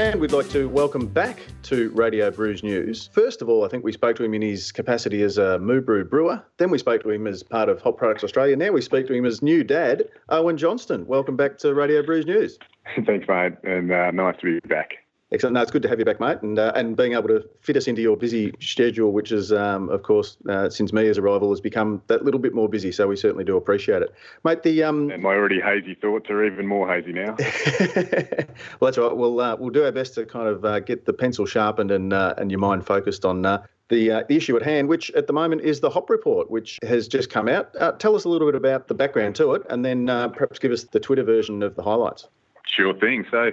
And we'd like to welcome back to Radio Brews News. First of all, I think we spoke to him in his capacity as a Moo Brew brewer. Then we spoke to him as part of Hop Products Australia. Now we speak to him as new dad, Owen Johnston. Welcome back to Radio Brews News. Thanks, mate, and uh, nice to be back. Excellent. No, it's good to have you back, mate, and uh, and being able to fit us into your busy schedule, which is, um, of course, uh, since Mia's arrival, has become that little bit more busy. So we certainly do appreciate it, mate. The um, and my already hazy thoughts are even more hazy now. well, that's right. We'll uh, we'll do our best to kind of uh, get the pencil sharpened and uh, and your mind focused on uh, the uh, the issue at hand, which at the moment is the Hop Report, which has just come out. Uh, tell us a little bit about the background to it, and then uh, perhaps give us the Twitter version of the highlights. Sure thing. So,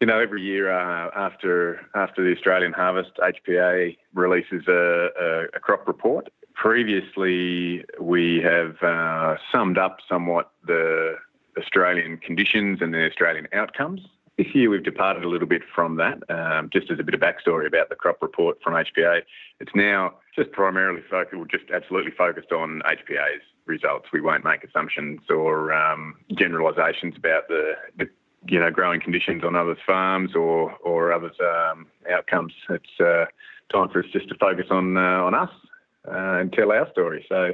you know, every year uh, after after the Australian harvest, HPA releases a, a, a crop report. Previously, we have uh, summed up somewhat the Australian conditions and the Australian outcomes. This year, we've departed a little bit from that. Um, just as a bit of backstory about the crop report from HPA, it's now just primarily focused, just absolutely focused on HPA's results. We won't make assumptions or um, generalisations about the, the you know growing conditions on others' farms or or others' um, outcomes. It's uh, time for us just to focus on uh, on us uh, and tell our story. So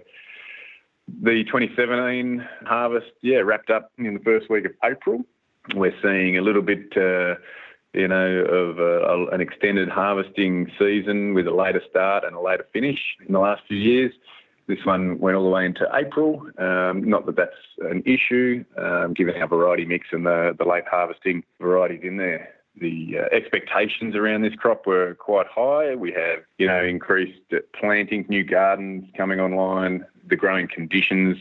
the 2017 harvest, yeah, wrapped up in the first week of April. We're seeing a little bit. Uh, you know, of a, an extended harvesting season with a later start and a later finish in the last few years. This one went all the way into April. Um, not that that's an issue, um, given our variety mix and the, the late harvesting varieties in there. The uh, expectations around this crop were quite high. We have, you know, increased planting, new gardens coming online, the growing conditions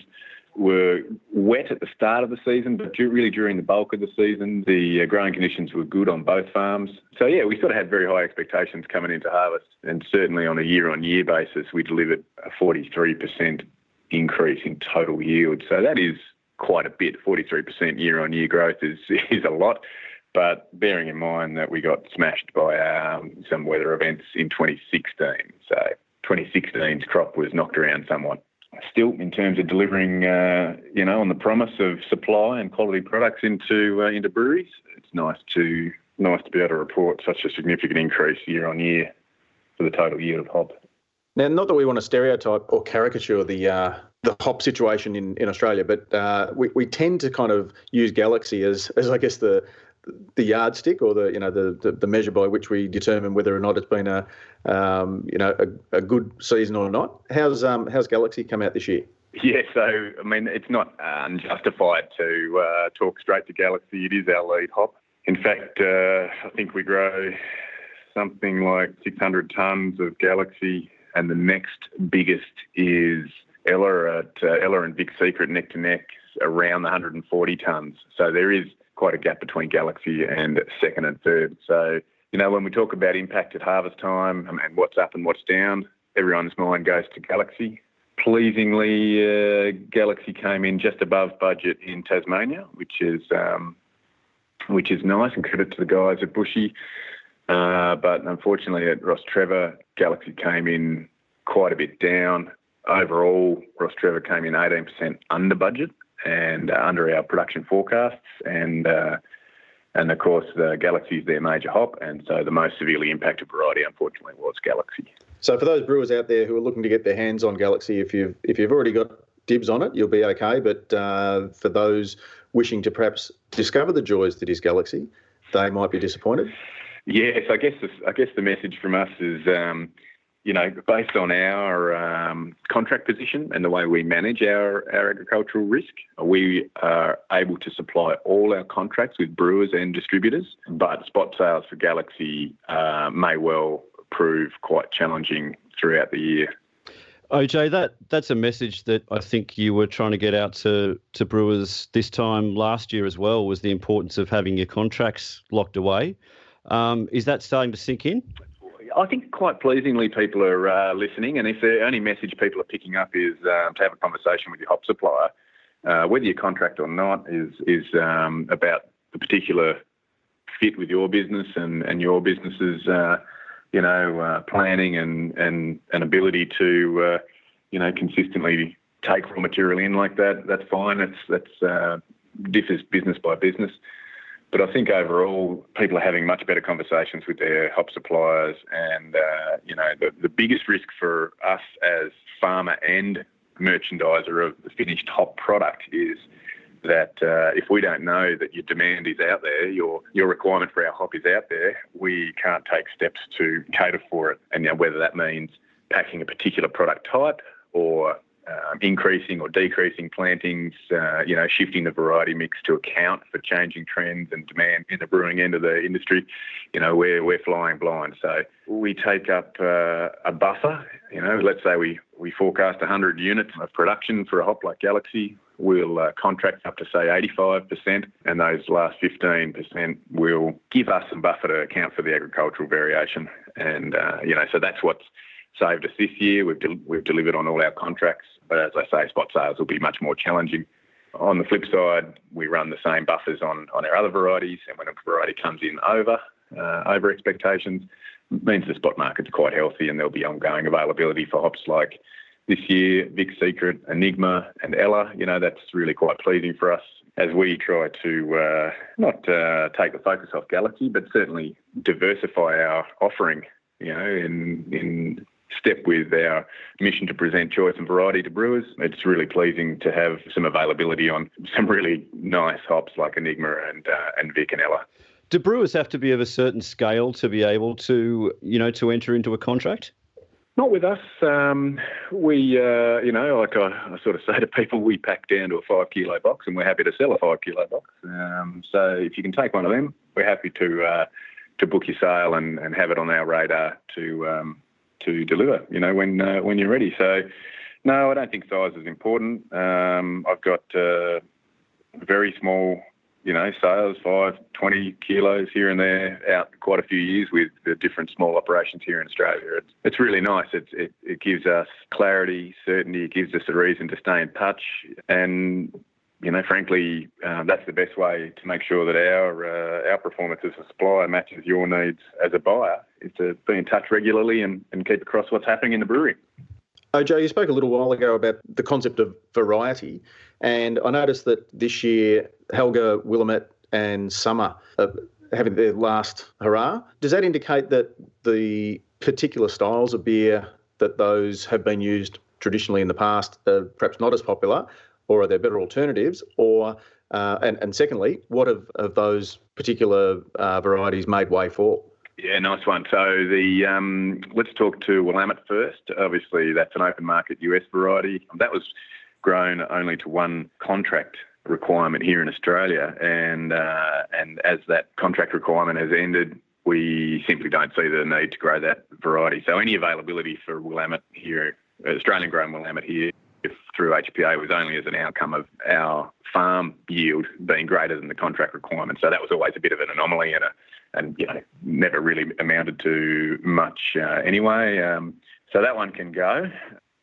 were wet at the start of the season, but really during the bulk of the season, the uh, growing conditions were good on both farms. So, yeah, we sort of had very high expectations coming into harvest. And certainly on a year on year basis, we delivered a 43% increase in total yield. So, that is quite a bit. 43% year on year growth is, is a lot. But bearing in mind that we got smashed by um, some weather events in 2016. So, 2016's crop was knocked around somewhat still in terms of delivering, uh, you know, on the promise of supply and quality products into uh, into breweries. It's nice to nice to be able to report such a significant increase year on year for the total yield of hop. Now, not that we want to stereotype or caricature the uh, the hop situation in, in Australia, but uh, we, we tend to kind of use Galaxy as, as I guess the the yardstick or the you know the, the, the measure by which we determine whether or not it's been a um, you know a, a, good season or not. How's um, how's Galaxy come out this year? Yeah, so I mean it's not unjustified to uh, talk straight to Galaxy. It is our lead hop. In fact, uh, I think we grow something like 600 tons of Galaxy, and the next biggest is Ella at uh, Ella and Vic Secret neck to neck around the 140 tons. So there is quite a gap between Galaxy and second and third. So, you know, when we talk about impact at harvest time and what's up and what's down, everyone's mind goes to Galaxy. Pleasingly, uh, Galaxy came in just above budget in Tasmania, which is um, which is nice, and credit to the guys at Bushy. Uh, but unfortunately, at Rostrevor, Galaxy came in quite a bit down. Overall, Rostrevor came in 18% under budget, and uh, under our production forecasts. And uh, and of course, the Galaxy is their major hop, and so the most severely impacted variety, unfortunately, was Galaxy. So for those brewers out there who are looking to get their hands on Galaxy, if you've if you've already got dibs on it, you'll be okay. But uh, for those wishing to perhaps discover the joys that is Galaxy, they might be disappointed. Yes, I guess the, I guess the message from us is. Um, you know, based on our um, contract position and the way we manage our, our agricultural risk, we are able to supply all our contracts with brewers and distributors, but spot sales for Galaxy uh, may well prove quite challenging throughout the year. OJ, that that's a message that I think you were trying to get out to, to brewers this time last year as well. Was the importance of having your contracts locked away? Um, is that starting to sink in? I think quite pleasingly people are uh, listening, and if the only message people are picking up is um, to have a conversation with your hop supplier, uh, whether you contract or not, is is um, about the particular fit with your business and and your business's uh, you know uh, planning and and and ability to uh, you know consistently take raw material in like that. That's fine. That's that's uh, differs business by business. But I think overall, people are having much better conversations with their hop suppliers. And, uh, you know, the, the biggest risk for us as farmer and merchandiser of the finished hop product is that uh, if we don't know that your demand is out there, your your requirement for our hop is out there, we can't take steps to cater for it. And you whether that means packing a particular product type or um, increasing or decreasing plantings, uh, you know, shifting the variety mix to account for changing trends and demand in the brewing end of the industry, you know, we're, we're flying blind. So we take up uh, a buffer, you know, let's say we, we forecast 100 units of production for a hop like Galaxy. We'll uh, contract up to say 85%, and those last 15% will give us some buffer to account for the agricultural variation. And, uh, you know, so that's what's saved us this year. We've, del- we've delivered on all our contracts, but as I say, spot sales will be much more challenging. On the flip side, we run the same buffers on, on our other varieties, and when a variety comes in over uh, over expectations, means the spot market's quite healthy, and there'll be ongoing availability for hops like this year, Vic Secret, Enigma, and Ella. You know that's really quite pleasing for us as we try to uh, not uh, take the focus off Galaxy, but certainly diversify our offering. You know, in in step with our mission to present choice and variety to brewers. It's really pleasing to have some availability on some really nice hops like Enigma and uh, and Vic and Ella. Do brewers have to be of a certain scale to be able to, you know, to enter into a contract? Not with us. Um, we, uh, you know, like I, I, sort of say to people, we pack down to a five kilo box, and we're happy to sell a five kilo box. Um, so if you can take one of them, we're happy to uh, to book your sale and, and have it on our radar to um, to deliver. You know, when uh, when you're ready. So, no, I don't think size is important. Um, I've got uh, very small, you know, sales, five, 20 kilos here and there, out quite a few years with the different small operations here in Australia. It's, it's really nice. It, it, it gives us clarity, certainty. It gives us a reason to stay in touch, and you know, frankly, um, that's the best way to make sure that our uh, our performance as a supplier matches your needs as a buyer. Is to be in touch regularly and, and keep across what's happening in the brewery. Joe, you spoke a little while ago about the concept of variety, and I noticed that this year Helga, Willamette, and Summer are having their last hurrah. Does that indicate that the particular styles of beer that those have been used traditionally in the past are perhaps not as popular, or are there better alternatives? Or uh, and, and secondly, what have, have those particular uh, varieties made way for? Yeah, nice one. So the um, let's talk to Willamette first. Obviously, that's an open market US variety. That was grown only to one contract requirement here in Australia, and uh, and as that contract requirement has ended, we simply don't see the need to grow that variety. So any availability for Willamette here, Australian grown Willamette here, if through HPA was only as an outcome of our farm yield being greater than the contract requirement. So that was always a bit of an anomaly and a, and you know never really amounted to much uh, anyway. Um, so that one can go.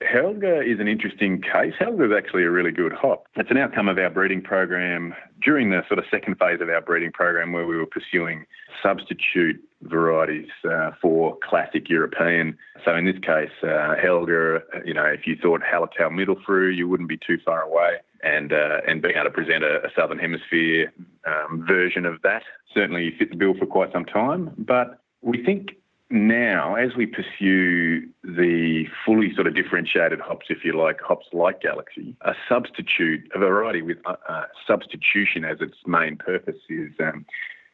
Helga is an interesting case. Helga is actually a really good hop. It's an outcome of our breeding program during the sort of second phase of our breeding program where we were pursuing substitute varieties uh, for classic European. So in this case, uh, Helga, you know, if you thought Hallertau Mittelfrüh, you wouldn't be too far away. And uh, and being able to present a, a Southern Hemisphere um, version of that certainly fit the bill for quite some time. But we think now, as we pursue the fully sort of differentiated hops, if you like, hops like Galaxy, a substitute, a variety with uh, uh, substitution as its main purpose is um,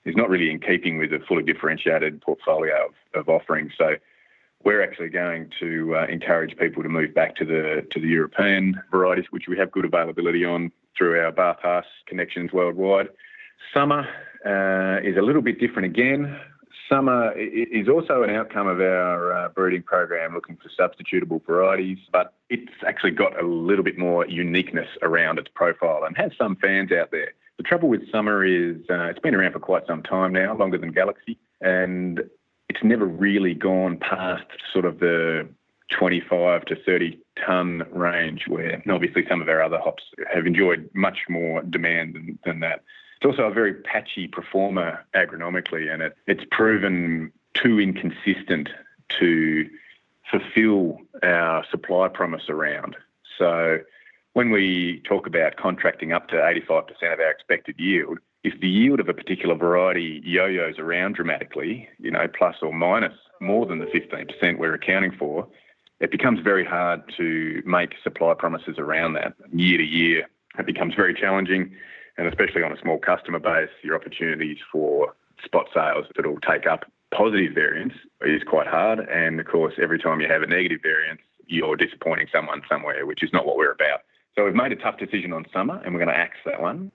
is not really in keeping with a fully differentiated portfolio of, of offerings. So we're actually going to uh, encourage people to move back to the to the European varieties, which we have good availability on through our BarthHaas connections worldwide. Summer uh, is a little bit different again. Summer is also an outcome of our uh, breeding program looking for substitutable varieties, but it's actually got a little bit more uniqueness around its profile and has some fans out there. The trouble with Summer is uh, it's been around for quite some time now, longer than Galaxy, and it's never really gone past sort of the 25 to 30 ton range, where obviously some of our other hops have enjoyed much more demand than, than that. It's also a very patchy performer agronomically, and it, it's proven too inconsistent to fulfill our supply promise around. So when we talk about contracting up to 85% of our expected yield, if the yield of a particular variety yo-yos around dramatically, you know, plus or minus more than the 15% we're accounting for, it becomes very hard to make supply promises around that. Year to year, it becomes very challenging, and especially on a small customer base, your opportunities for spot sales that will take up positive variance is quite hard. And of course, every time you have a negative variance, you're disappointing someone somewhere, which is not what we're about. So we've made a tough decision on summer, and we're going to axe that one.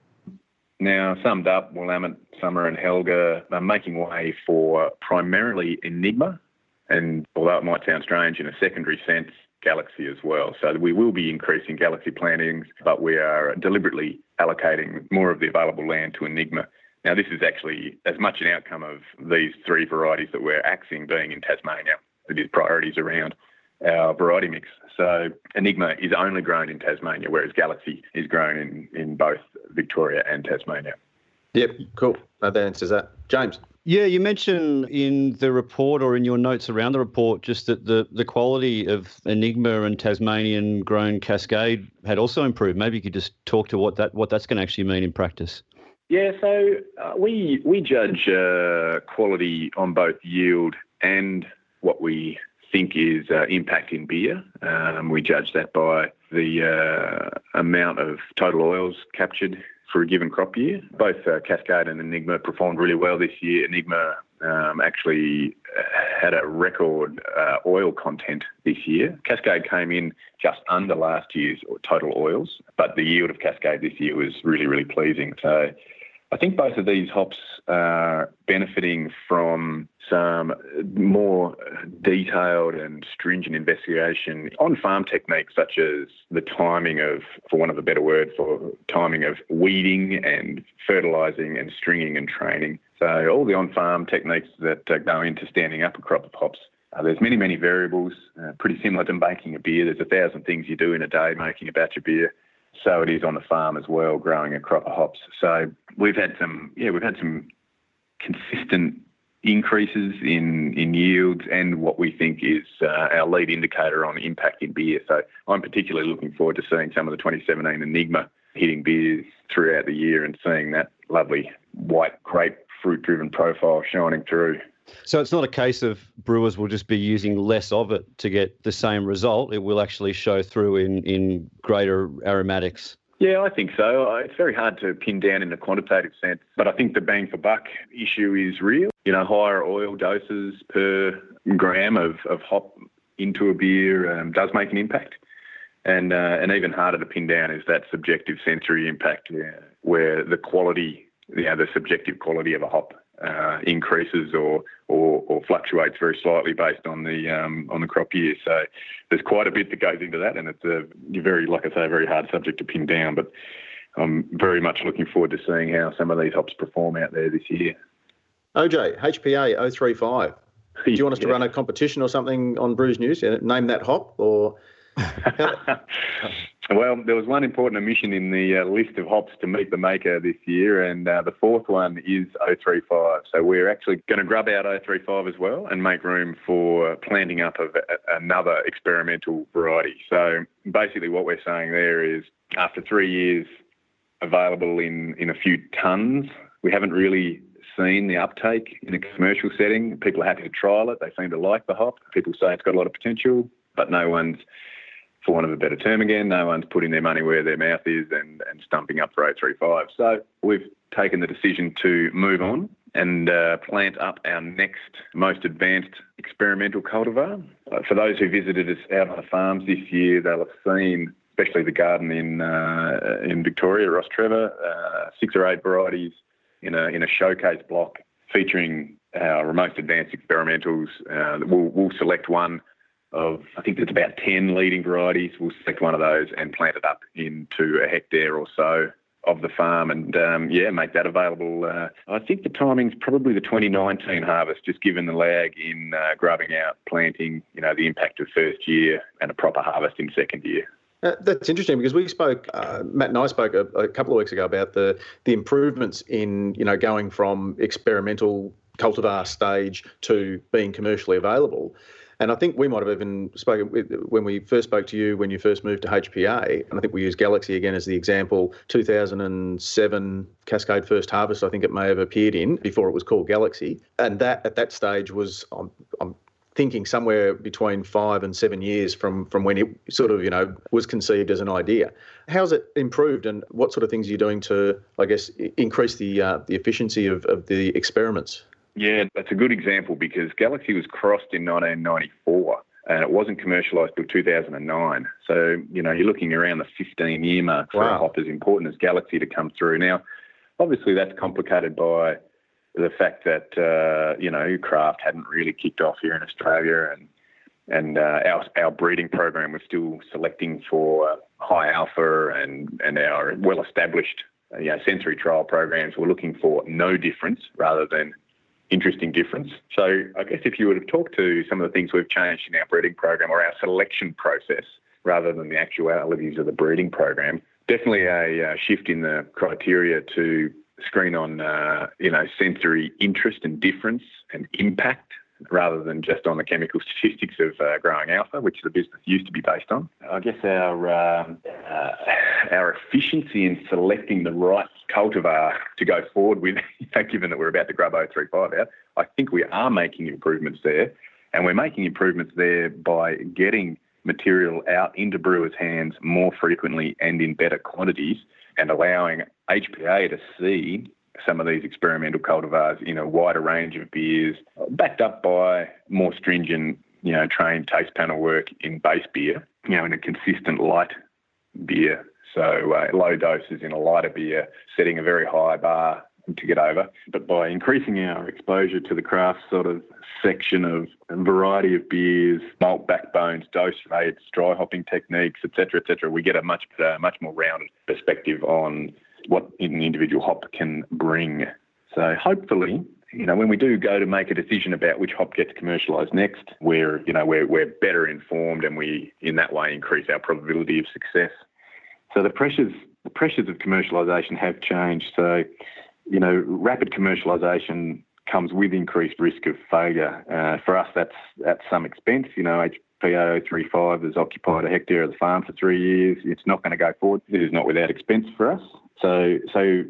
Now, summed up, Willamette, Summer, and Helga are making way for primarily Enigma, and although it might sound strange in a secondary sense, Galaxy as well. So we will be increasing Galaxy plantings, but we are deliberately allocating more of the available land to Enigma. Now, this is actually as much an outcome of these three varieties that we're axing being in Tasmania. It is priorities around our variety mix. So Enigma is only grown in Tasmania, whereas Galaxy is grown in, in both Victoria and Tasmania. Yep, cool. that answers that. James. Yeah, you mentioned in the report or in your notes around the report just that the, the quality of Enigma and Tasmanian grown Cascade had also improved. Maybe you could just talk to what that what that's going to actually mean in practice. Yeah, so uh, we we judge uh, quality on both yield and what we think is uh, impact in beer. Um, we judge that by the uh, amount of total oils captured for a given crop year. Both uh, Cascade and Enigma performed really well this year. Enigma um, actually uh, had a record uh, oil content this year. Cascade came in just under last year's total oils, but the yield of Cascade this year was really, really pleasing. So I think both of these hops are benefiting from some more detailed and stringent investigation on farm techniques, such as the timing of, for want of a better word, for timing of weeding and fertilising and stringing and training. So all the on-farm techniques that go into standing up a crop of hops. Uh, there's many, many variables, uh, pretty similar to making a beer. There's a thousand things you do in a day making a batch of beer so it is on the farm as well, growing a crop of hops. So we've had some, yeah, we've had some consistent increases in in yields and what we think is uh, our lead indicator on impact in beer. So I'm particularly looking forward to seeing some of the 2017 Enigma hitting beers throughout the year and seeing that lovely white grape fruit driven profile shining through. So it's not a case of brewers will just be using less of it to get the same result. It will actually show through in, in greater aromatics. Yeah, I think so. Uh, it's very hard to pin down in a quantitative sense, but I think the bang for buck issue is real. You know, higher oil doses per gram of, of hop into a beer um, does make an impact. And, uh, and even harder to pin down is that subjective sensory impact yeah, where the quality, you know, the subjective quality of a hop uh, increases or, or, or fluctuates very slightly based on the um, on the crop year. So there's quite a bit that goes into that, and it's a very, like I say, a very hard subject to pin down. But I'm very much looking forward to seeing how some of these hops perform out there this year. OJ HPA 035. Do you want us to run a competition or something on Brews News? Name that hop or well, there was one important omission in the uh, list of hops to meet the maker this year, and uh, the fourth one is 035. So we're actually going to grub out 035 as well and make room for planting up of another experimental variety. So basically, what we're saying there is after three years available in, in a few tons, we haven't really seen the uptake in a commercial setting. People are happy to trial it. They seem to like the hop. People say it's got a lot of potential, but no one's for want of a better term again, no one's putting their money where their mouth is and, and stumping up for 035. So we've taken the decision to move on and uh, plant up our next most advanced experimental cultivar. Uh, for those who visited us out on the farms this year, they'll have seen, especially the garden in uh, in Victoria, Rostrevor, uh, six or eight varieties in a in a showcase block featuring our most advanced experimentals. Uh, we'll, we'll select one of I think there's about ten leading varieties. We'll select one of those and plant it up into a hectare or so of the farm and um, yeah, make that available. Uh, I think the timing's probably the 2019 harvest, just given the lag in uh, grubbing out, planting, you know, the impact of first year and a proper harvest in second year. Uh, that's interesting because we spoke, uh, Matt and I spoke a, a, couple of weeks ago about the the improvements in you know going from experimental cultivar stage to being commercially available. And I think we might have even spoken when we first spoke to you when you first moved to HPA, and I think we used Galaxy again as the example. 2007 Cascade First Harvest, I think it may have appeared in before it was called Galaxy, and that at that stage was I'm, I'm thinking somewhere between five and seven years from from when it sort of you know was conceived as an idea. How's it improved, and what sort of things are you doing to, I guess, increase the uh, the efficiency of, of the experiments? Yeah, that's a good example because Galaxy was crossed in 1994 and it wasn't commercialised till 2009. So, you know, you're looking around the 15 year mark for wow. a hop as important as Galaxy to come through. Now, obviously, that's complicated by the fact that, uh, you know, craft hadn't really kicked off here in Australia and and uh, our, our breeding program was still selecting for high alpha and, and our well established you know, sensory trial programs were looking for no difference rather than interesting difference. So I guess if you would have talked to some of the things we've changed in our breeding program or our selection process rather than the actualities of the breeding program, definitely a uh, shift in the criteria to screen on uh, you know sensory interest and difference and impact rather than just on the chemical statistics of uh, growing alpha, which the business used to be based on. I guess our um, uh, our efficiency in selecting the right cultivar to go forward with, given that we're about to grub 035 out, I think we are making improvements there, and we're making improvements there by getting material out into brewers' hands more frequently and in better quantities, and allowing HPA to see some of these experimental cultivars in a wider range of beers, backed up by more stringent, you know, trained taste panel work in base beer, you know, in a consistent light beer. So uh, low doses in a lighter beer, setting a very high bar to get over. But by increasing our exposure to the craft sort of section of variety of beers, malt backbones, dose rates, dry hopping techniques, etc., etc., we get a much uh, much more rounded perspective on what an individual hop can bring. So hopefully, you know, when we do go to make a decision about which hop gets commercialised next, we're, you know, we're, we're better informed and we, in that way, increase our probability of success. So the pressures, the pressures of commercialisation have changed. So, you know, rapid commercialisation comes with increased risk of failure. Uh, for us, that's at some expense. You know, HPO35 has occupied a hectare of the farm for three years. It's not going to go forward. It is not without expense for us. So, so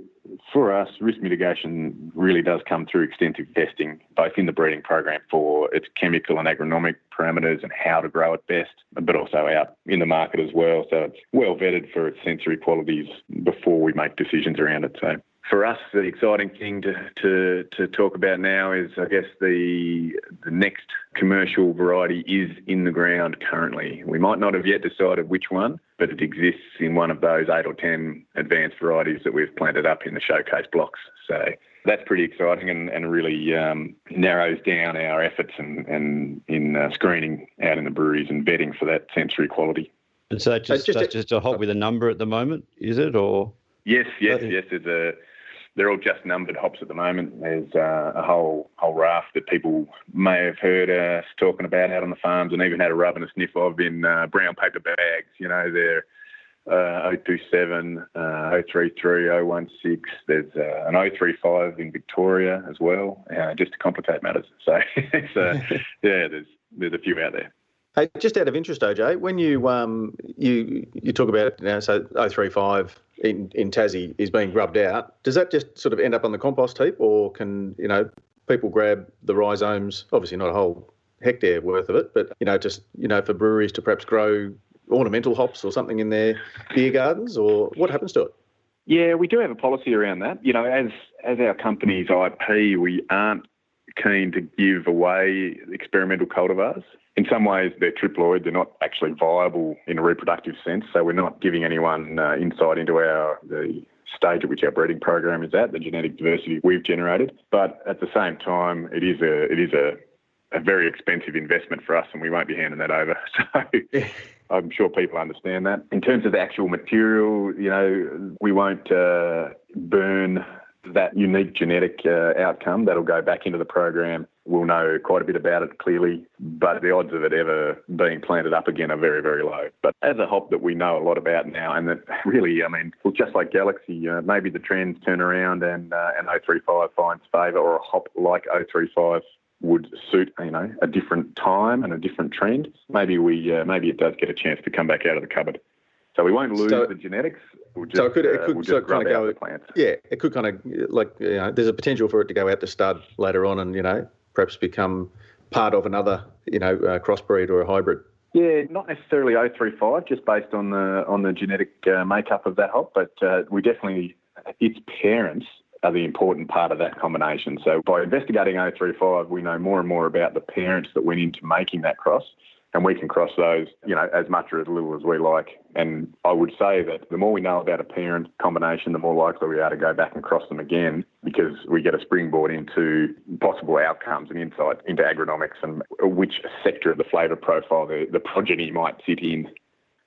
for us, risk mitigation really does come through extensive testing, both in the breeding program for its chemical and agronomic parameters and how to grow it best, but also out in the market as well. So it's well vetted for its sensory qualities before we make decisions around it. So for us, the exciting thing to, to, to talk about now is, I guess, the the next commercial variety is in the ground currently. We might not have yet decided which one, but it exists in one of those eight or ten advanced varieties that we've planted up in the showcase blocks. So that's pretty exciting and, and really um, narrows down our efforts and, and in uh, screening out in the breweries and vetting for that sensory quality. And so just, just, that's just a hop with a number at the moment, is it, or? Yes, yes, yes. There's a they're all just numbered hops at the moment. There's uh, a whole whole raft that people may have heard us talking about out on the farms, and even had a rub and a sniff of in uh, brown paper bags. You know, they're uh, 027, uh, 033, 016. There's uh, an 035 in Victoria as well, uh, just to complicate matters. So, uh, yeah, there's there's a few out there. Hey, just out of interest, OJ, when you um you you talk about you know, so 035 in, in Tassie is being grubbed out, does that just sort of end up on the compost heap, or can you know people grab the rhizomes? Obviously, not a whole hectare worth of it, but you know, just you know, for breweries to perhaps grow ornamental hops or something in their beer gardens, or what happens to it? Yeah, we do have a policy around that. You know, as as our company's IP, we aren't keen to give away experimental cultivars in some ways they're triploid. They're not actually viable in a reproductive sense. So we're not giving anyone uh, insight into our the stage at which our breeding program is at, the genetic diversity we've generated. But at the same time, it is a it is a a very expensive investment for us, and we won't be handing that over. So I'm sure people understand that. In terms of the actual material, you know, we won't uh, burn that unique genetic uh, outcome. That'll go back into the program we'll know quite a bit about it clearly, but the odds of it ever being planted up again are very, very low. But as a hop that we know a lot about now, and that really, I mean, well, just like Galaxy, uh, maybe the trends turn around and uh, and 035 finds favour, or a hop like 035 would suit you know a different time and a different trend, maybe we uh, maybe it does get a chance to come back out of the cupboard. So we won't lose so, the genetics. We'll just, so it could, it uh, could uh, we'll so kind of go. plants. Yeah, it could kind of like you know, there's a potential for it to go out to stud later on, and you know perhaps become part of another you know uh, crossbreed or a hybrid. Yeah, not necessarily 035, just based on the on the genetic uh, makeup of that hop, but uh, we definitely its parents are the important part of that combination. So by investigating 035, we know more and more about the parents that went into making that cross and we can cross those, you know, as much or as little as we like. And I would say that the more we know about a parent combination, the more likely we are to go back and cross them again because we get a springboard into possible outcomes and insight into agronomics and which sector of the flavour profile the, the progeny might sit in.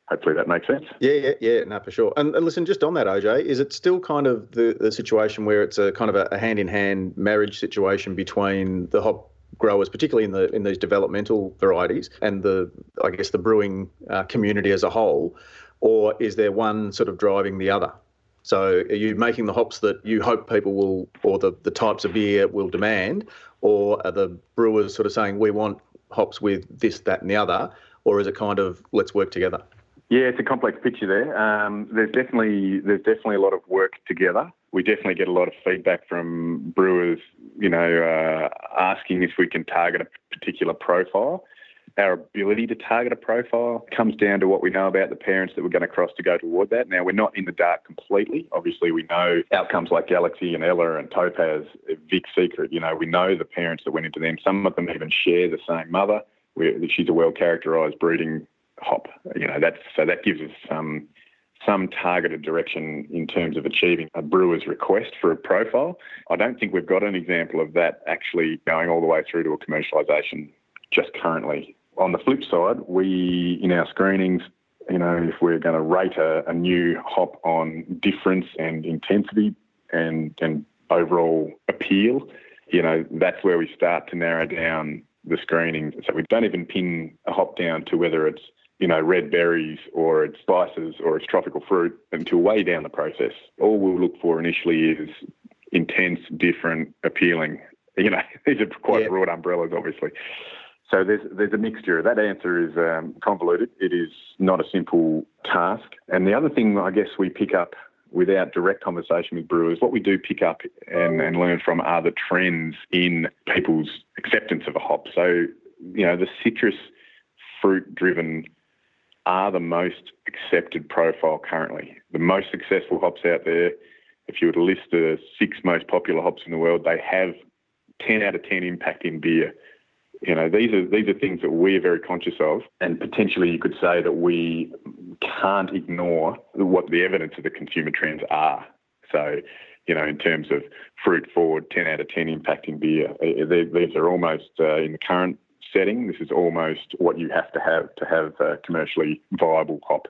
Hopefully that makes sense. Yeah, yeah, yeah, no, for sure. And, and listen, just on that, OJ, is it still kind of the, the situation where it's a kind of a hand in hand marriage situation between the hop growers, particularly in the in these developmental varieties, and the I guess the brewing uh, community as a whole, or is there one sort of driving the other? So are you making the hops that you hope people will, or the, the types of beer will demand, or are the brewers sort of saying we want hops with this, that, and the other, or is it kind of let's work together? Yeah, it's a complex picture there. Um, there's definitely there's definitely a lot of work together. We definitely get a lot of feedback from brewers, you know, uh, asking if we can target a particular profile. Our ability to target a profile comes down to what we know about the parents that we're going to cross to go toward that. Now, we're not in the dark completely. Obviously, we know outcomes like Galaxy and Ella and Topaz, Vic Secret. You know, we know the parents that went into them. Some of them even share the same mother. We're, she's a well characterised breeding hop. You know, that's so that gives us some some targeted direction in terms of achieving a brewer's request for a profile. I don't think we've got an example of that actually going all the way through to a commercialisation just currently. On the flip side, we in our screenings, you know, if we're going to rate a, a new hop on difference and intensity and and overall appeal, you know, that's where we start to narrow down the screening. So we don't even pin a hop down to whether it's you know, red berries or it's spices or it's tropical fruit until way down the process. All we'll look for initially is intense, different, appealing. You know, these are quite broad umbrellas, obviously. So there's there's a mixture. That answer is um, convoluted. It is not a simple task. And the other thing I guess we pick up without direct conversation with brewers, what we do pick up and, and learn from are the trends in people's acceptance of a hop. So, you know, the citrus fruit driven are the most accepted profile currently. The most successful hops out there, if you were to list the six most popular hops in the world, they have 10 out of 10 impact in beer. You know, these are these are things that we're very conscious of, and potentially you could say that we can't ignore what the evidence of the consumer trends are. So, you know, in terms of fruit forward, 10 out of 10 impact in beer, these are almost uh, in the current setting, this is almost what you have to have to have a commercially viable hop.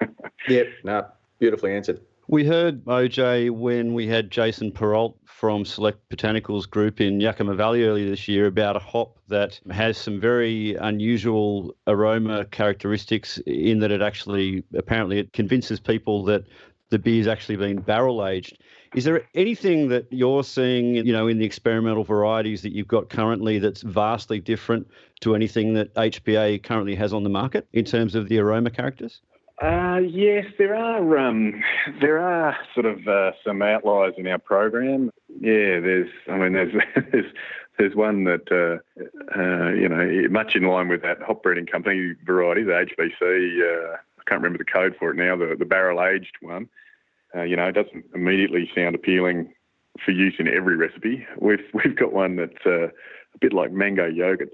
yep, no, beautifully answered. We heard OJ when we had Jason Perrault from Select Botanicals Group in Yakima Valley earlier this year about a hop that has some very unusual aroma characteristics in that it actually apparently it convinces people that the beer's actually been barrel aged. Is there anything that you're seeing, you know, in the experimental varieties that you've got currently that's vastly different to anything that HPA currently has on the market in terms of the aroma characters? Uh, yes, there are. Um, there are sort of uh, some outliers in our program. Yeah, there's. I mean, there's there's there's one that uh, uh, you know much in line with that hop breeding company variety, the HBC. Uh, I can't remember the code for it now. The the barrel aged one. Uh, you know, it doesn't immediately sound appealing for use in every recipe. We've we've got one that's uh, a bit like mango yogurt,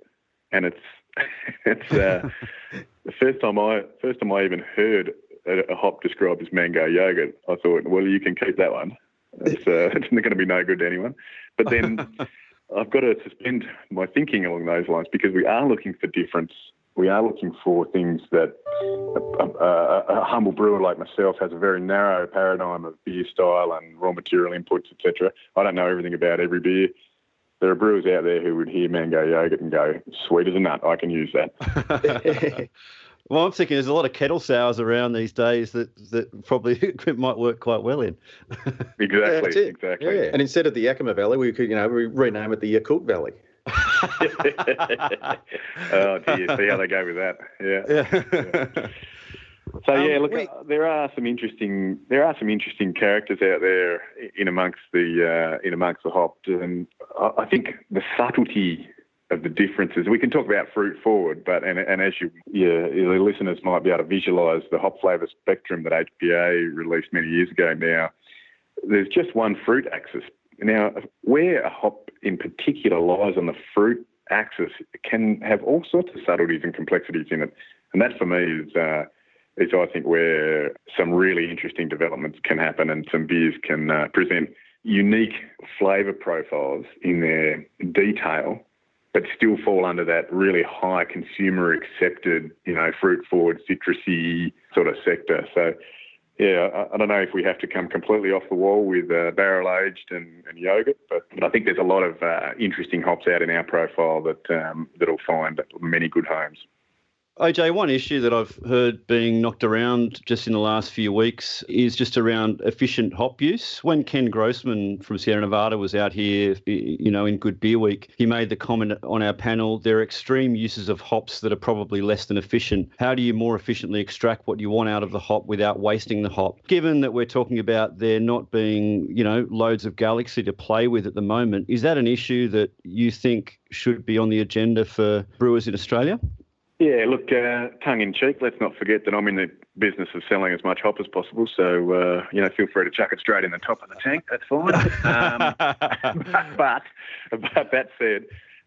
and it's it's uh, the first time I first time I even heard a, a, hop described as mango yogurt. I thought, well, you can keep that one. It's, uh, it's not going to be no good to anyone. But then I've got to suspend my thinking along those lines because we are looking for difference we are looking for things that a, a, a, humble brewer like myself has a very narrow paradigm of beer style and raw material inputs, etc. I don't know everything about every beer. There are brewers out there who would hear mango yogurt and go, "Sweet as a nut, I can use that." well, I'm thinking there's a lot of kettle sours around these days that that probably might work quite well in. exactly, yeah, exactly. Yeah. And instead of the Yakima Valley, we could, you know, we rename it the Yakult Valley. oh dear, see how they go with that. Yeah. yeah. So yeah, um, look, we, there are some interesting there are some interesting characters out there in amongst the uh, in amongst the hops, and I think the subtlety of the differences. We can talk about fruit forward, but and, and as you yeah, the listeners might be able to visualise the hop flavour spectrum that HPA released many years ago. Now, there's just one fruit axis. Now, where a hop in particular lies on the fruit axis can have all sorts of subtleties and complexities in it, and that for me is. Uh, is I think where some really interesting developments can happen and some beers can uh, present unique flavour profiles in their detail, but still fall under that really high consumer accepted, you know, fruit forward, citrusy sort of sector. So, yeah, I, don't know if we have to come completely off the wall with uh, barrel aged and, and, yogurt, but, but, I think there's a lot of uh, interesting hops out in our profile that um, that'll find many good homes. OJ, one issue that I've heard being knocked around just in the last few weeks is just around efficient hop use. When Ken Grossman from Sierra Nevada was out here, you know, in Good Beer Week, he made the comment on our panel there are extreme uses of hops that are probably less than efficient. How do you more efficiently extract what you want out of the hop without wasting the hop? Given that we're talking about there not being, you know, loads of galaxy to play with at the moment, is that an issue that you think should be on the agenda for brewers in Australia? Yeah, look, uh, tongue in cheek, let's not forget that I'm in the business of selling as much hop as possible. So, uh, you know, feel free to chuck it straight in the top of the tank. That's fine. um, but, but, that said,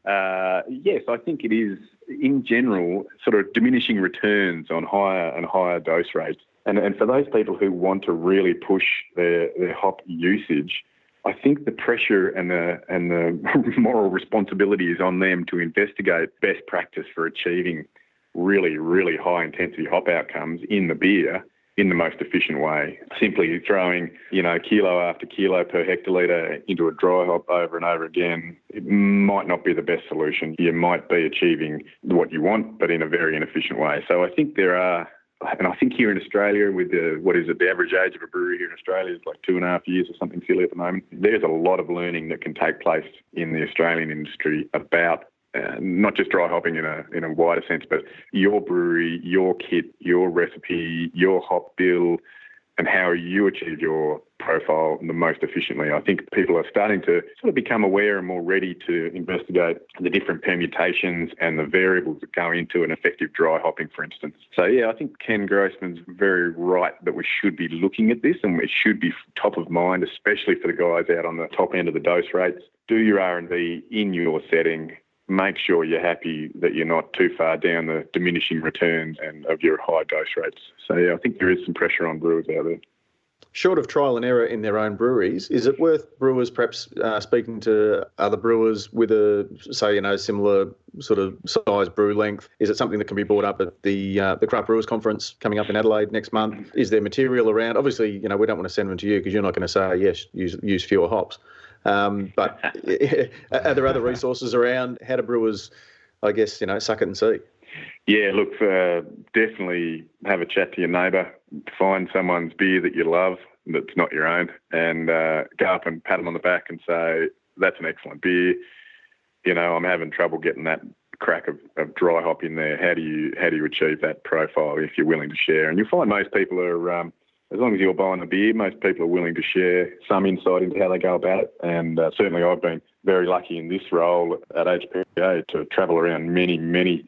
uh, yes, I think it is, in general, sort of diminishing returns on higher and higher dose rates. And, and for those people who want to really push their, their hop usage, I think the pressure and the and the moral responsibility is on them to investigate best practice for achieving really, really high intensity hop outcomes in the beer in the most efficient way. Simply throwing, you know, kilo after kilo per hectolitre into a dry hop over and over again, it might not be the best solution. You might be achieving what you want, but in a very inefficient way. So I think there are and I think here in Australia, with the what is it, the average age of a brewery here in Australia is like two and a half years or something silly at the moment. There's a lot of learning that can take place in the Australian industry about uh, not just dry hopping in a in a wider sense, but your brewery, your kit, your recipe, your hop bill, and how you achieve your profile the most efficiently. I think people are starting to sort of become aware and more ready to investigate the different permutations and the variables that go into an effective dry hopping, for instance. So yeah, I think Ken Grossman's very right that we should be looking at this and it should be top of mind, especially for the guys out on the top end of the dose rates. Do your R&D in your setting make sure you're happy that you're not too far down the diminishing returns and of your high dose rates. So yeah, I think there is some pressure on brewers out there. Short of trial and error in their own breweries, is it worth brewers perhaps uh, speaking to other brewers with a say you know similar sort of size brew length? Is it something that can be brought up at the uh, the craft brewers conference coming up in Adelaide next month? Is there material around? Obviously, you know we don't want to send them to you because you're not going to say yes, use use fewer hops. Um, but are there other resources around? How do brewers, I guess, you know, suck it and see? Yeah, look, uh, definitely have a chat to your neighbour. Find someone's beer that you love that's not your own, and uh, go up and pat them on the back and say, "That's an excellent beer." You know, I'm having trouble getting that crack of, of dry hop in there. How do you how do you achieve that profile if you're willing to share? And you'll find most people are um, as long as you're buying a beer, most people are willing to share some insight into how they go about it. And uh, certainly, I've been very lucky in this role at HPA to travel around many, many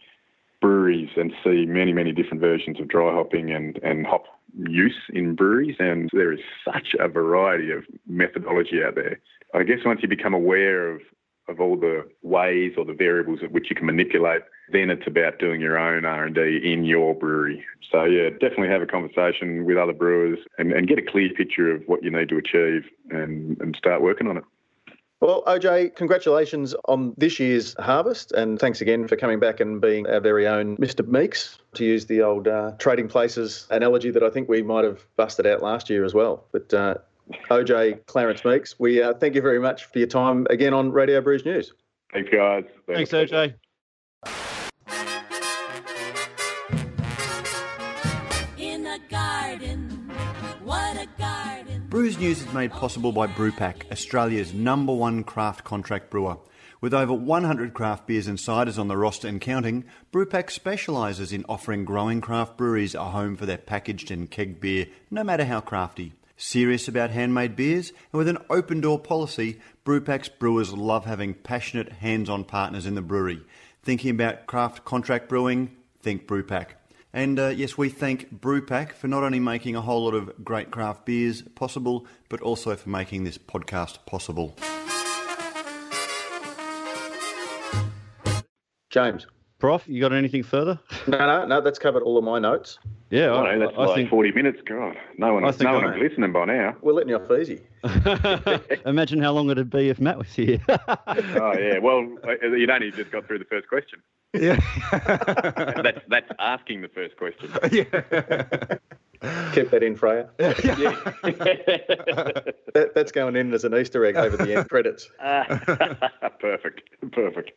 breweries and see many, many different versions of dry hopping and, and hop use in breweries. And there is such a variety of methodology out there. I guess once you become aware of of all the ways or the variables at which you can manipulate, then it's about doing your own R&D in your brewery. So yeah, definitely have a conversation with other brewers and, and get a clear picture of what you need to achieve and, and start working on it. Well, OJ, congratulations on this year's harvest, and thanks again for coming back and being our very own Mr. Meeks, to use the old uh, trading places analogy that I think we might have busted out last year as well. But uh, OJ Clarence Meeks. We uh, thank you very much for your time again on Radio Brews News. Thanks, guys. Thanks, Thanks OJ. Brews News is made possible by Brewpack, Australia's number one craft contract brewer. With over 100 craft beers and ciders on the roster and counting, Brewpack specialises in offering growing craft breweries a home for their packaged and keg beer, no matter how crafty. Serious about handmade beers, and with an open door policy, Brewpack's brewers love having passionate, hands on partners in the brewery. Thinking about craft contract brewing? Think Brewpack. And uh, yes, we thank Brewpack for not only making a whole lot of great craft beers possible, but also for making this podcast possible. James. Prof, you got anything further? No, no, no. That's covered all of my notes. Yeah, I, no, that's I like think. 40 minutes. God, no one, I no one I- is listening by now. We're letting you off easy. Imagine how long it'd be if Matt was here. Oh, yeah. Well, uh, you'd only just got through the first question. Yeah. That's that's asking the first question. Yeah. Keep that in, Freya. That, that's going in as an Easter egg over the end credits. perfect. Perfect.